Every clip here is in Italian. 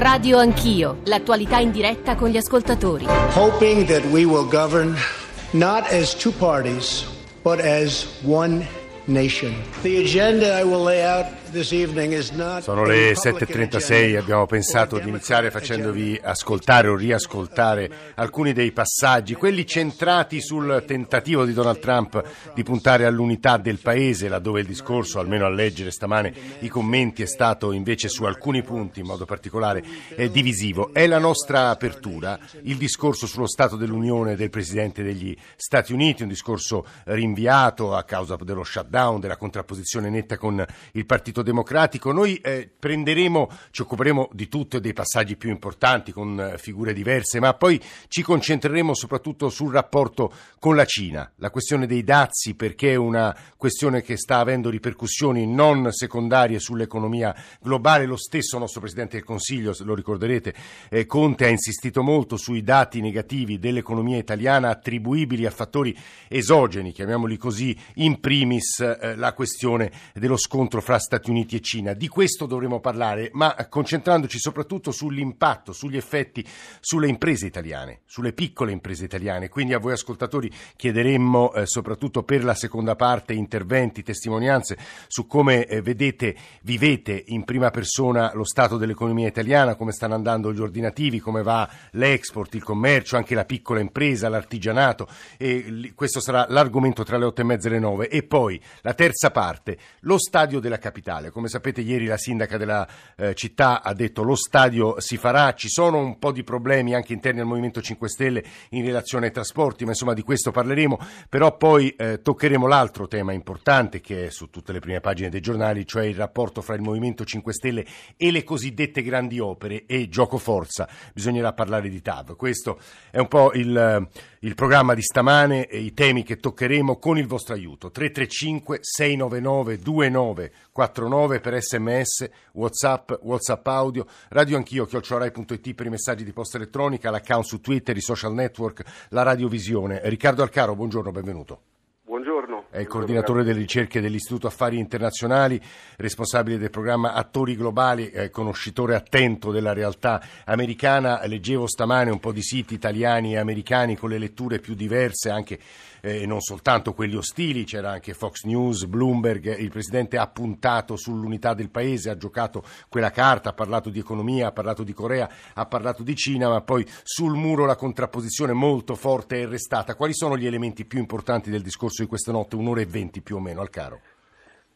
Radio Anch'io, l'attualità in diretta con gli ascoltatori. Hoping that we will govern not as two parties, but as one nation. The agenda I will lay out sono le 7.36 abbiamo pensato di iniziare facendovi ascoltare o riascoltare alcuni dei passaggi, quelli centrati sul tentativo di Donald Trump di puntare all'unità del paese, laddove il discorso, almeno a leggere stamane i commenti, è stato invece su alcuni punti in modo particolare divisivo. È la nostra apertura, il discorso sullo Stato dell'Unione del Presidente degli Stati Uniti, un discorso rinviato a causa dello shutdown, della contrapposizione netta con il Partito Democratico. Noi eh, prenderemo, ci occuperemo di tutto e dei passaggi più importanti con eh, figure diverse, ma poi ci concentreremo soprattutto sul rapporto con la Cina. La questione dei dazi, perché è una questione che sta avendo ripercussioni non secondarie sull'economia globale. Lo stesso nostro Presidente del Consiglio, lo ricorderete, eh, Conte ha insistito molto sui dati negativi dell'economia italiana attribuibili a fattori esogeni, chiamiamoli così, in primis eh, la questione dello scontro fra Stati Uniti e Cina. Di questo dovremo parlare, ma concentrandoci soprattutto sull'impatto, sugli effetti sulle imprese italiane, sulle piccole imprese italiane. Quindi a voi ascoltatori chiederemmo eh, soprattutto per la seconda parte interventi, testimonianze su come eh, vedete, vivete in prima persona lo stato dell'economia italiana, come stanno andando gli ordinativi, come va l'export, il commercio, anche la piccola impresa, l'artigianato. E questo sarà l'argomento tra le otto e mezza e le nove. E poi la terza parte, lo stadio della capitale capitale. Come sapete ieri la sindaca della eh, città ha detto lo stadio si farà, ci sono un po' di problemi anche interni al Movimento 5 Stelle in relazione ai trasporti, ma insomma di questo parleremo, però poi eh, toccheremo l'altro tema importante che è su tutte le prime pagine dei giornali, cioè il rapporto fra il Movimento 5 Stelle e le cosiddette grandi opere e gioco forza. Bisognerà parlare di TAV. Questo è un po' il, il programma di stamane e i temi che toccheremo con il vostro aiuto. 335 699 2949 349 per sms, whatsapp, whatsapp audio, radio anch'io, chiocciorai.it per i messaggi di posta elettronica, l'account su Twitter, i social network, la radiovisione. Riccardo Alcaro, buongiorno, benvenuto. Buongiorno. È il coordinatore delle ricerche dell'Istituto Affari Internazionali, responsabile del programma Attori Globali, conoscitore attento della realtà americana. Leggevo stamane un po' di siti italiani e americani con le letture più diverse, anche eh, non soltanto quelli ostili, c'era anche Fox News, Bloomberg, il Presidente ha puntato sull'unità del Paese, ha giocato quella carta, ha parlato di economia, ha parlato di Corea, ha parlato di Cina, ma poi sul muro la contrapposizione molto forte è restata. Quali sono gli elementi più importanti del discorso di questa notte, un'ora e venti più o meno, al caro?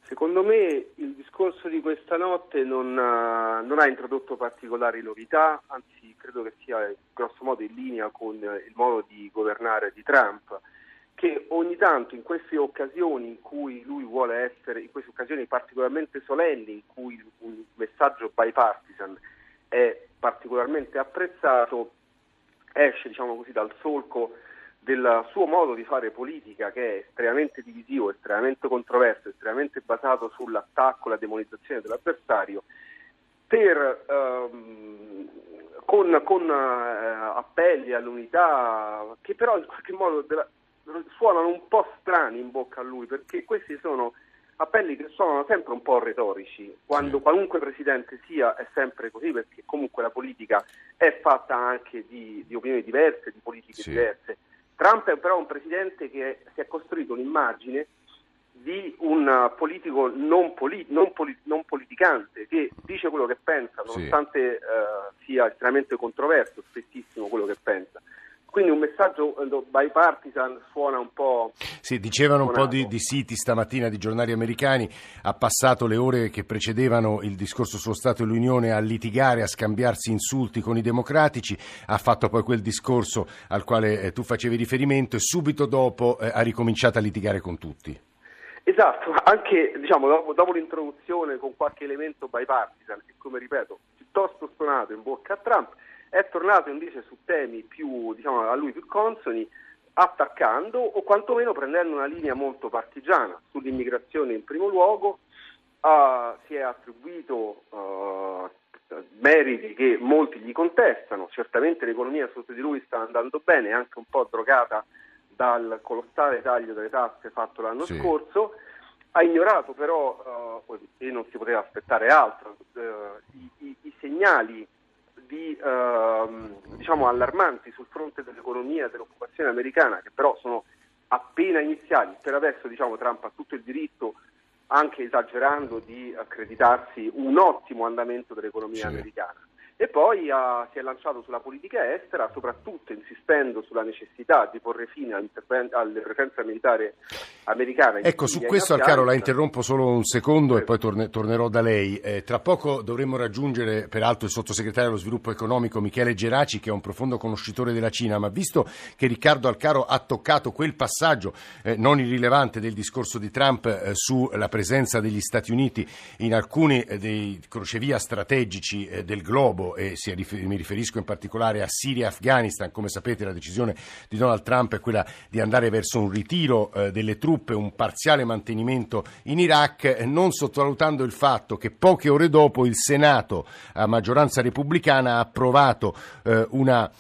Secondo me il discorso di questa notte non ha, non ha, introdotto particolari novità, anzi credo che sia grosso modo in linea con il modo di governare di Trump che ogni tanto in queste occasioni in cui lui vuole essere, in queste occasioni particolarmente solenni, in cui un messaggio bipartisan è particolarmente apprezzato, esce diciamo così, dal solco del suo modo di fare politica che è estremamente divisivo, estremamente controverso, estremamente basato sull'attacco, la demonizzazione dell'avversario, per, ehm, con, con eh, appelli all'unità che però in qualche modo della, suonano un po' strani in bocca a lui perché questi sono appelli che suonano sempre un po' retorici, quando qualunque presidente sia è sempre così perché comunque la politica è fatta anche di, di opinioni diverse, di politiche sì. diverse. Trump è però un presidente che si è costruito un'immagine di un politico non, poli- non, poli- non politicante che dice quello che pensa, nonostante sì. uh, sia estremamente controverso, spessissimo quello che pensa. Quindi un messaggio eh, bipartisan suona un po'. Sì, dicevano un po' di, di, siti stamattina di giornali americani, ha passato le ore che precedevano il discorso sullo Stato e l'Unione a litigare, a scambiarsi insulti con i democratici, ha fatto poi quel discorso al quale eh, tu facevi riferimento e subito dopo eh, ha ricominciato a litigare con tutti. Esatto, anche diciamo, dopo, dopo, l'introduzione con qualche elemento bipartisan, che come ripeto, piuttosto stonato in bocca a Trump, è tornato invece su temi più, diciamo, a lui più consoni, attaccando o quantomeno prendendo una linea molto partigiana. Sull'immigrazione in primo luogo, uh, si è attribuito uh, meriti che molti gli contestano, certamente l'economia sotto di lui sta andando bene, anche un po' drogata dal colossale taglio delle tasse fatto l'anno sì. scorso, ha ignorato però, uh, e non si poteva aspettare altro, i, i, i segnali di ehm, diciamo allarmanti sul fronte dell'economia e dell'occupazione americana, che però sono appena iniziali. Per adesso diciamo, Trump ha tutto il diritto, anche esagerando, di accreditarsi un ottimo andamento dell'economia sì. americana e poi ha, si è lanciato sulla politica estera, soprattutto insistendo sulla necessità di porre fine alle presenze militari americane. Ecco, su questo Alcaro la interrompo solo un secondo sì. e poi torne, tornerò da lei. Eh, tra poco dovremmo raggiungere peraltro il sottosegretario dello sviluppo economico Michele Geraci, che è un profondo conoscitore della Cina, ma visto che Riccardo Alcaro ha toccato quel passaggio eh, non irrilevante del discorso di Trump eh, sulla presenza degli Stati Uniti in alcuni eh, dei crocevia strategici eh, del globo, E mi riferisco in particolare a Siria e Afghanistan. Come sapete la decisione di Donald Trump è quella di andare verso un ritiro eh, delle truppe, un parziale mantenimento in Iraq, eh, non sottovalutando il fatto che poche ore dopo il Senato a maggioranza repubblicana ha approvato eh, una,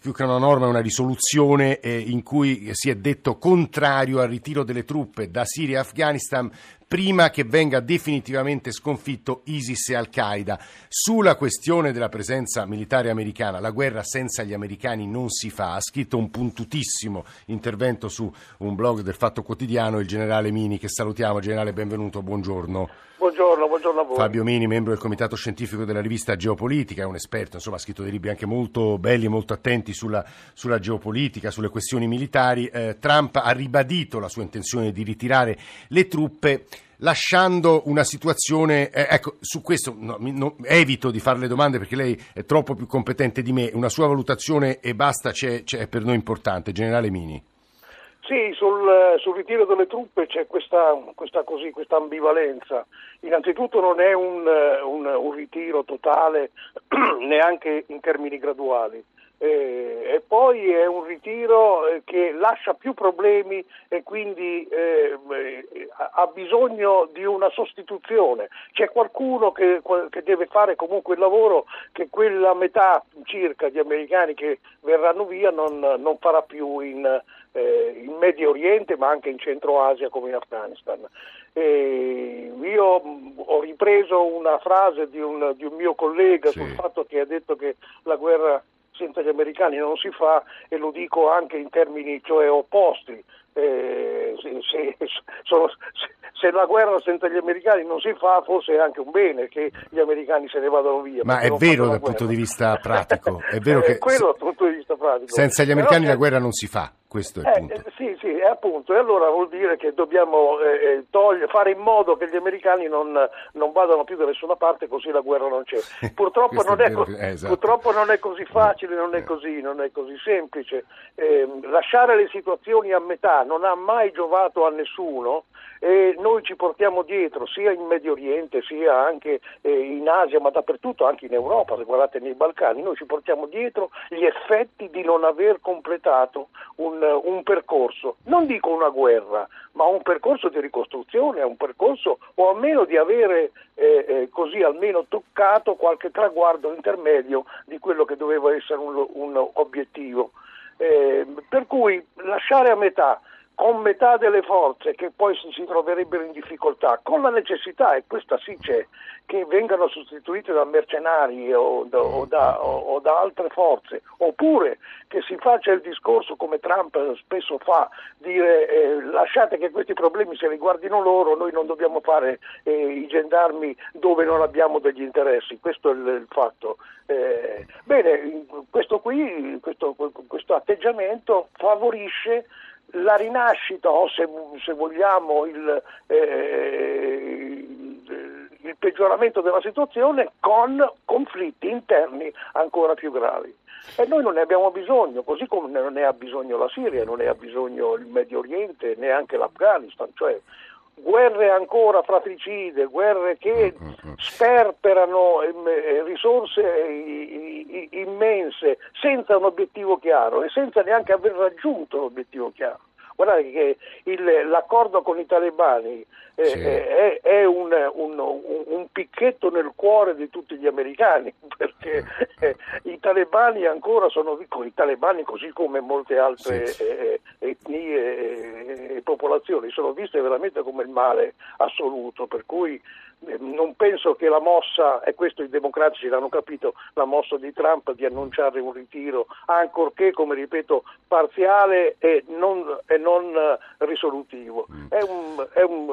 più che una norma, una risoluzione in cui si è detto contrario al ritiro delle truppe da Siria e Afghanistan prima che venga definitivamente sconfitto ISIS e Al-Qaeda. Sulla questione della presenza militare americana, la guerra senza gli americani non si fa. Ha scritto un puntutissimo intervento su un blog del Fatto Quotidiano il generale Mini, che salutiamo. Generale, benvenuto, buongiorno. Buongiorno, buongiorno a voi. Fabio Mini, membro del comitato scientifico della rivista Geopolitica, è un esperto, insomma ha scritto dei libri anche molto belli e molto attenti sulla, sulla geopolitica, sulle questioni militari. Eh, Trump ha ribadito la sua intenzione di ritirare le truppe lasciando una situazione, eh, ecco, su questo no, no, evito di fare le domande perché lei è troppo più competente di me, una sua valutazione e basta c'è, c'è per noi importante, generale Mini. Sì, sul, sul, ritiro delle truppe c'è questa, questa, così, questa ambivalenza. Innanzitutto non è un, un, un ritiro totale neanche in termini graduali. Eh, e poi è un ritiro eh, che lascia più problemi e quindi eh, ha bisogno di una sostituzione. C'è qualcuno che, che, deve fare comunque il lavoro che quella metà circa di americani che verranno via non, non farà più in, eh, in, Medio Oriente ma anche in Centro Asia come in Afghanistan. io ho ripreso una frase di un, di un mio collega sì. sul fatto che ha detto che la guerra senza gli americani non si fa e lo dico anche in termini cioè opposti. Eh, se, se, sono, se, la guerra senza gli americani non si fa, forse è anche un bene che gli americani se ne vadano via. Ma è vero dal punto di vista pratico, è vero che quello vista pratico. senza gli americani Però, la guerra non si fa. Questo è il eh, punto. Eh, sì, sì, appunto. E allora vuol dire che dobbiamo eh, eh togli- fare in modo che gli americani non, non, vadano più da nessuna parte così la guerra non c'è. Purtroppo, non è, co- eh, esatto. purtroppo non, è così facile, non è eh. così, non è così semplice. Ehm, lasciare le situazioni a metà non ha mai giovato a nessuno e noi ci portiamo dietro sia in Medio Oriente sia anche eh, in Asia ma dappertutto anche in Europa se guardate nei Balcani noi ci portiamo dietro gli effetti di non aver completato un, un percorso. Non dico una guerra ma un percorso di ricostruzione un percorso o almeno di avere eh, eh, così almeno toccato qualche traguardo intermedio di quello che doveva essere un, un obiettivo. Eh, per cui lasciare a metà con metà delle forze che poi si, troverebbero in difficoltà, con la necessità, e questa sì c'è, che vengano sostituite da mercenari o da, o, da, o da, altre forze, oppure che si faccia il discorso come Trump spesso fa, dire eh, lasciate che questi problemi si riguardino loro, noi non dobbiamo fare eh, i gendarmi dove non abbiamo degli interessi, questo è il, il fatto. Eh, bene, questo qui, questo, questo atteggiamento favorisce la rinascita o se, se vogliamo il, eh, il, peggioramento della situazione con conflitti interni ancora più gravi. E noi non ne abbiamo bisogno, così come non ne ha bisogno la Siria, non ne ha bisogno il Medio Oriente, neanche l'Afghanistan, cioè guerre ancora fratricide, guerre che mm, mm, mm. sperperano ehm, eh, risorse immense senza un obiettivo chiaro e senza neanche aver raggiunto l'obiettivo chiaro. Guardate che il, l'accordo con i talebani eh, sì. è, è un, un, un, picchetto nel cuore di tutti gli americani, perché eh, i talebani ancora sono i talebani così come molte altre sì. eh, etnie popolazioni sono viste veramente come il male assoluto, per cui non penso che la mossa, e questo i democratici l'hanno capito, la mossa di Trump di annunciare un ritiro, ancorché, come ripeto, parziale e non, e non eh, risolutivo. Mm. È, un, è, un,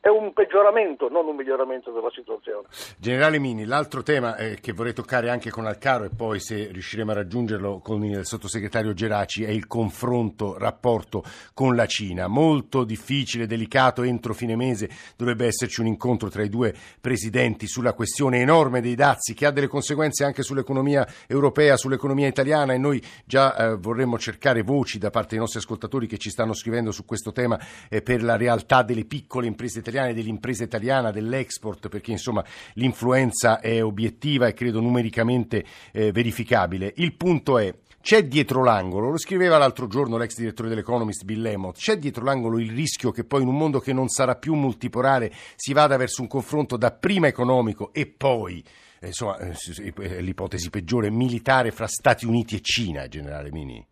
è, un, peggioramento, non un miglioramento della situazione. Generale Mini, l'altro tema eh, che vorrei toccare anche con Alcaro e poi se riusciremo a raggiungerlo con il sottosegretario Geraci è il confronto, rapporto con la Cina. Molto difficile, delicato, entro fine mese dovrebbe esserci un incontro tra i due presidenti sulla questione enorme dei dazi che ha delle conseguenze anche sull'economia europea, sull'economia italiana e noi già eh, vorremmo cercare voci da parte dei nostri ascoltatori che ci stanno scrivendo su questo tema eh, per la realtà delle piccole imprese italiane, dell'impresa italiana, dell'export, perché insomma l'influenza è obiettiva e credo numericamente eh, verificabile. Il punto è c'è dietro l'angolo, lo scriveva l'altro giorno l'ex direttore dell'Economist Bill Emmott, c'è dietro l'angolo il rischio che poi in un mondo che non sarà più multipolare si vada verso un confronto dapprima economico e poi, eh, insomma, eh, l'ipotesi peggiore, militare fra Stati Uniti e Cina, generale Mini?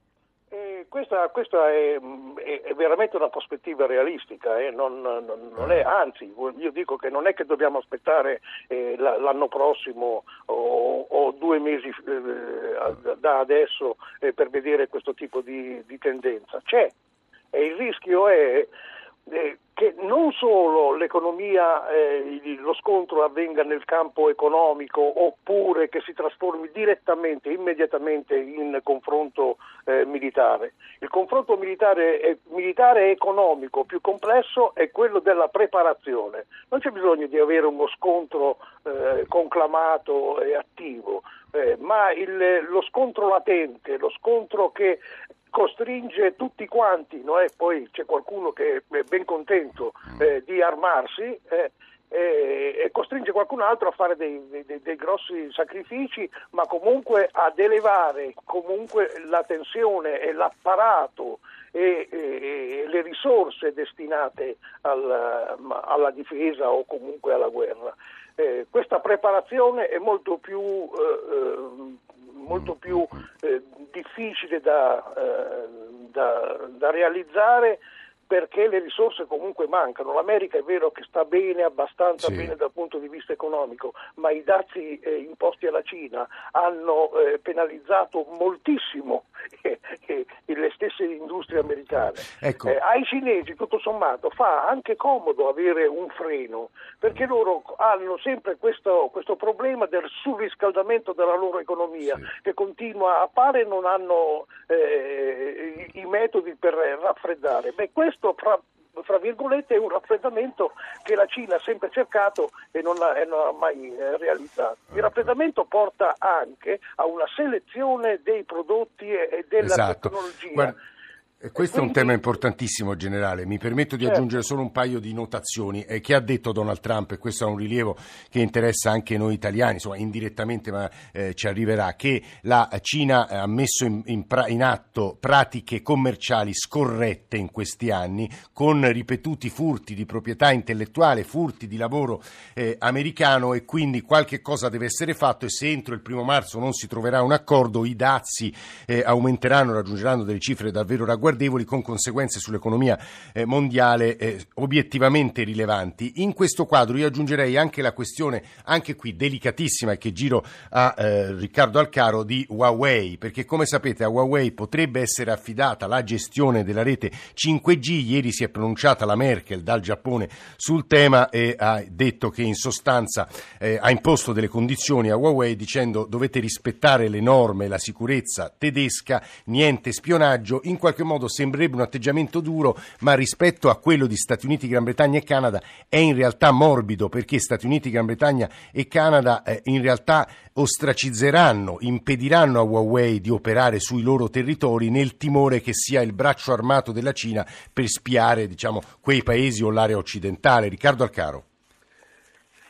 Questa, questa è, è, veramente una prospettiva realistica, eh? non, non, non è, anzi io dico che non è che dobbiamo aspettare eh, l'anno prossimo o, o due mesi eh, da adesso eh, per vedere questo tipo di, di tendenza, c'è e il rischio è eh, che non solo l'economia, eh, lo scontro avvenga nel campo economico oppure che si trasformi direttamente, immediatamente in confronto eh, militare. Il confronto militare, militare, economico più complesso è quello della preparazione. Non c'è bisogno di avere uno scontro eh, conclamato e attivo, eh, ma il, lo scontro latente, lo scontro che costringe tutti quanti, no? poi c'è qualcuno che è ben contento mm. eh, di armarsi eh, e costringe qualcun altro a fare dei, dei, dei, grossi sacrifici, ma comunque ad elevare comunque la tensione e l'apparato e, e, e le risorse destinate al, alla difesa o comunque alla guerra. Eh, questa preparazione è molto più eh, eh molto più eh, difficile da, eh, da, da realizzare perché le risorse comunque mancano. L'America è vero che sta bene, abbastanza sì. bene dal punto di vista economico, ma i dazi eh, imposti alla Cina hanno eh, penalizzato moltissimo le stesse industrie americane. Ecco. Eh, ai cinesi, tutto sommato, fa anche comodo avere un freno, perché loro hanno sempre questo, questo problema del surriscaldamento della loro economia, sì. che continua a fare e non hanno eh, i, metodi per raffreddare. Beh, questo fra, fra, virgolette è un raffreddamento che la Cina ha sempre cercato e non ha, e non ha mai eh, realizzato. Il raffreddamento porta anche a una selezione dei prodotti e, e della esatto. tecnologia. Guarda questo quindi... è un tema importantissimo, generale. Mi permetto di certo. aggiungere solo un paio di notazioni. Eh, che ha detto Donald Trump, e questo ha un rilievo che interessa anche noi italiani, insomma indirettamente, ma eh, ci arriverà, che la Cina ha messo in, in, in, atto pratiche commerciali scorrette in questi anni, con ripetuti furti di proprietà intellettuale, furti di lavoro eh, americano e quindi qualche cosa deve essere fatto e se entro il primo marzo non si troverà un accordo, i dazi eh, aumenteranno, raggiungeranno delle cifre davvero ragguardevoli ragguardevoli con conseguenze sull'economia eh, mondiale eh, obiettivamente rilevanti. In questo quadro io aggiungerei anche la questione, anche qui delicatissima che giro a eh, Riccardo Alcaro, di Huawei, perché come sapete a Huawei potrebbe essere affidata la gestione della rete 5G. Ieri si è pronunciata la Merkel dal Giappone sul tema e ha detto che in sostanza eh, ha imposto delle condizioni a Huawei dicendo dovete rispettare le norme, la sicurezza tedesca, niente spionaggio, in qualche modo modo sembrerebbe un atteggiamento duro, ma rispetto a quello di Stati Uniti, Gran Bretagna e Canada è in realtà morbido perché Stati Uniti, Gran Bretagna e Canada eh, in realtà ostracizzeranno, impediranno a Huawei di operare sui loro territori nel timore che sia il braccio armato della Cina per spiare diciamo, quei paesi o l'area occidentale. Riccardo Alcaro.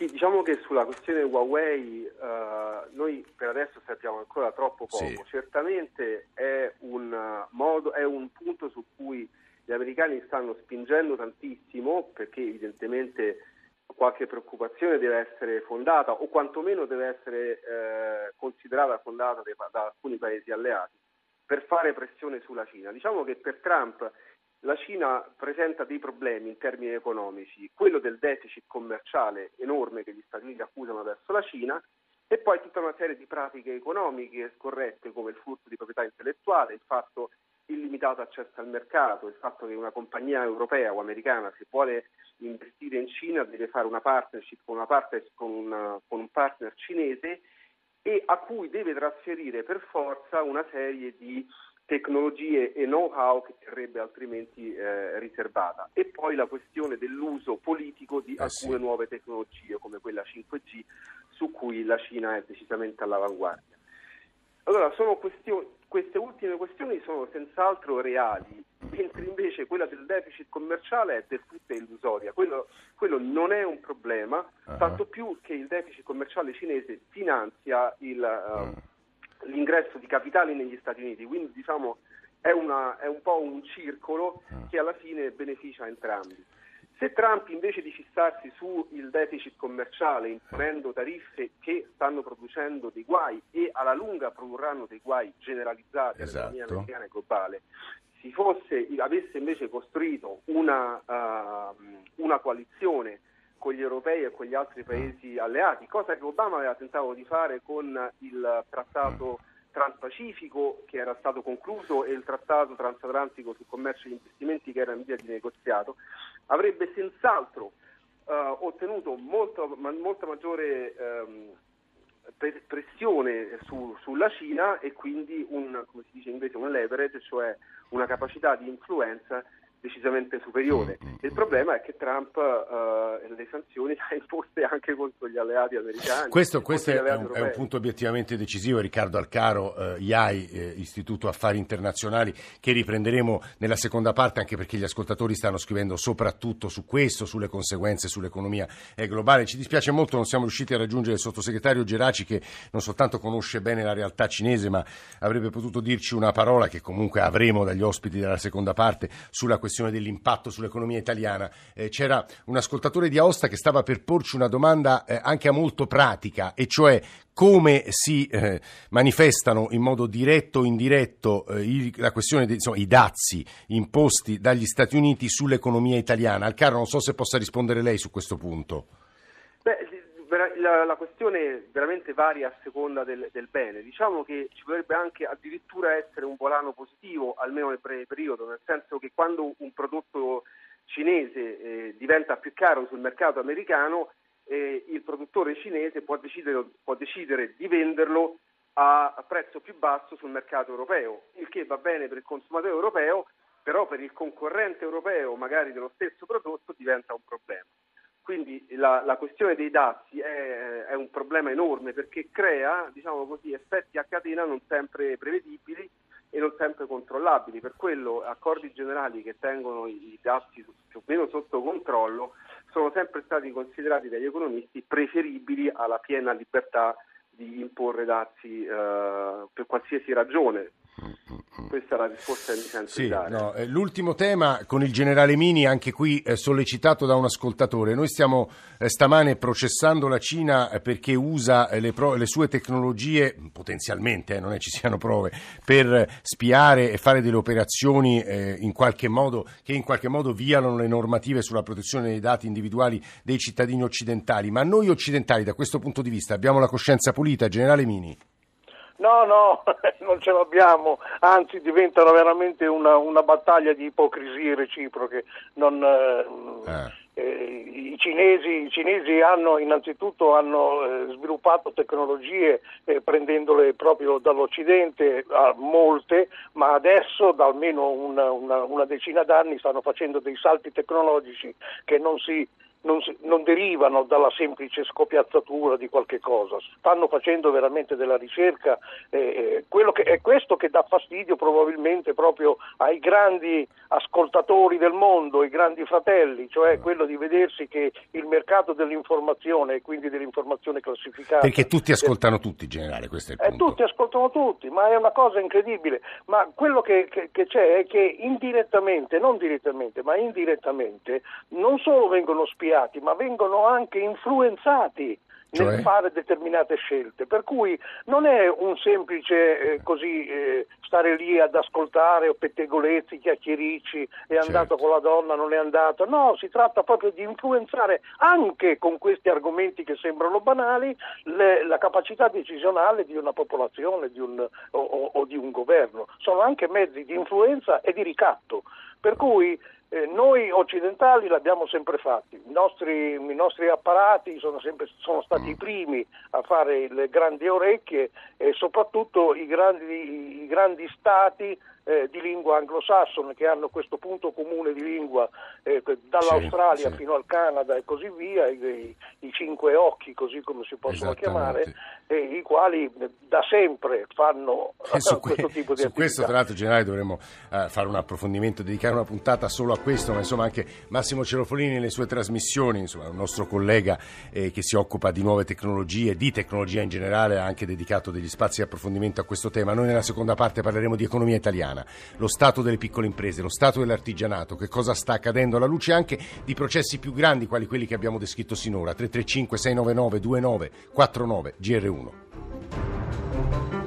Sì, diciamo che sulla questione Huawei uh, noi per adesso sappiamo ancora troppo poco. Sì. Certamente è un, uh, modo, è un punto su cui gli americani stanno spingendo tantissimo perché evidentemente qualche preoccupazione deve essere fondata o quantomeno deve essere eh, considerata fondata da alcuni paesi alleati per fare pressione sulla Cina. Diciamo che per Trump la Cina presenta dei problemi in termini economici, quello del deficit commerciale enorme che gli Stati Uniti accusano verso la Cina e poi tutta una serie di pratiche economiche scorrette come il furto di proprietà intellettuale, il fatto illimitato accesso al mercato, il fatto che una compagnia europea o americana se vuole investire in Cina deve fare una partnership con, una partner, con, una, con un partner cinese e a cui deve trasferire per forza una serie di tecnologie e know-how che terrebbe altrimenti eh, riservata. E poi la questione dell'uso politico di eh alcune sì. nuove tecnologie come quella 5G su cui la Cina è decisamente all'avanguardia. Allora, questioni, queste ultime questioni sono senz'altro reali, mentre invece quella del deficit commerciale è del tutto illusoria. Quello, quello, non è un problema, uh-huh. tanto più che il deficit commerciale cinese finanzia il, uh, l'ingresso di capitali negli Stati Uniti, quindi diciamo è, una, è un po' un circolo uh-huh. che alla fine beneficia entrambi. Se Trump invece di fissarsi sul deficit commerciale imponendo tariffe che stanno producendo dei guai e alla lunga produrranno dei guai generalizzati esatto. all'economia americana e globale, si fosse, avesse invece costruito una, uh, una coalizione con gli europei e con gli altri paesi alleati, cosa che Obama aveva tentato di fare con il trattato transpacifico che era stato concluso e il trattato transatlantico sul commercio e gli investimenti che era in via di negoziato, avrebbe senz'altro eh, ottenuto molto, ma, molta maggiore ehm, pressione su, sulla Cina e quindi un, come si dice in inglese, un leverage, cioè una capacità di influenza decisamente superiore. Mm, mm, Il problema è che Trump uh, le sanzioni le ha imposte anche contro gli alleati americani. Questo, questo è, un, è, un, punto obiettivamente decisivo, Riccardo Alcaro, uh, IAI, eh, Istituto Affari Internazionali, che riprenderemo nella seconda parte anche perché gli ascoltatori stanno scrivendo soprattutto su questo, sulle conseguenze sull'economia eh, globale. Ci dispiace molto, non siamo riusciti a raggiungere il sottosegretario Geraci che non soltanto conosce bene la realtà cinese, ma avrebbe potuto dirci una parola che comunque avremo dagli ospiti della seconda parte sulla questione questione dell'impatto sull'economia italiana. Eh, c'era un ascoltatore di Aosta che stava per porci una domanda eh, anche molto pratica, e cioè come si eh, manifestano in modo diretto o indiretto eh, i, la questione dei dazi imposti dagli Stati Uniti sull'economia italiana. Alcaro, non so se possa rispondere lei su questo punto. La, la, questione veramente varia a seconda del, del, bene. Diciamo che ci potrebbe anche addirittura essere un volano positivo, almeno nel breve periodo, nel senso che quando un prodotto cinese eh, diventa più caro sul mercato americano, eh, il produttore cinese può decidere, può decidere di venderlo a, a prezzo più basso sul mercato europeo, il che va bene per il consumatore europeo, però per il concorrente europeo, magari dello stesso prodotto, diventa un problema. Quindi la, la questione dei dazi è, è, un problema enorme perché crea diciamo così, effetti a catena non sempre prevedibili e non sempre controllabili. Per quello accordi generali che tengono i dazi più o meno sotto controllo sono sempre stati considerati dagli economisti preferibili alla piena libertà di imporre dazi eh, per qualsiasi ragione, questa è la risposta che mi sento sì. No, eh, l'ultimo tema con il generale Mini, anche qui eh, sollecitato da un ascoltatore. Noi stiamo eh, stamane processando la Cina perché usa le, pro- le, sue tecnologie, potenzialmente, non è ci siano prove, per spiare e fare delle operazioni in qualche modo, che in qualche modo violano le normative sulla protezione dei dati individuali dei cittadini occidentali. Ma noi occidentali, da questo punto di vista, abbiamo la coscienza pulita, generale Mini? No, no, non ce l'abbiamo, anzi diventano veramente una, una battaglia di ipocrisie reciproche. Non, eh. Eh, i, cinesi, i, cinesi, hanno innanzitutto hanno, eh, sviluppato tecnologie eh, prendendole proprio dall'Occidente, molte, ma adesso da almeno una, una, una decina d'anni stanno facendo dei salti tecnologici che non si non, non, derivano dalla semplice scopiazzatura di qualche cosa, stanno facendo veramente della ricerca, eh, che, è questo che dà fastidio probabilmente proprio ai grandi ascoltatori del mondo, ai grandi fratelli, cioè quello di vedersi che il mercato dell'informazione e quindi dell'informazione classificata... Perché tutti ascoltano tutti in generale, questo è il eh, punto. Eh, tutti ascoltano tutti, ma è una cosa incredibile, ma quello che, che, che c'è è che indirettamente, non direttamente, ma indirettamente, non solo vengono spiati, ma vengono anche influenzati cioè? nel fare determinate scelte. Per cui non è un semplice eh, così eh, stare lì ad ascoltare o pettegolezzi, chiacchiericci, è andato certo. con la donna, non è andato. No, si tratta proprio di influenzare anche con questi argomenti che sembrano banali le, la capacità decisionale di una popolazione di un, o, o, o di un governo. Sono anche mezzi di influenza e di ricatto. Per cui eh, noi occidentali l'abbiamo sempre fatto, I nostri, i nostri apparati sono, sempre, sono, stati i primi a fare le grandi orecchie e soprattutto i grandi, i grandi stati eh, di lingua anglosassone che hanno questo punto comune di lingua eh, dall'Australia sì, sì. fino al Canada e così via, i, i, cinque occhi così come si possono chiamare, eh, i quali da sempre fanno questo que- tipo di su attività. Su questo tra l'altro generale dovremmo uh, fare un approfondimento, dedicare una puntata solo a questo, ma insomma anche Massimo Cerofolini nelle sue trasmissioni, insomma un nostro collega eh, che si occupa di nuove tecnologie, di tecnologia in generale, ha anche dedicato degli spazi di approfondimento a questo tema. Noi nella seconda parte parleremo di economia italiana italiana, lo stato delle piccole imprese, lo stato dell'artigianato, che cosa sta accadendo alla luce anche di processi più grandi quali quelli che abbiamo descritto sinora. 335 699 2949 GR1.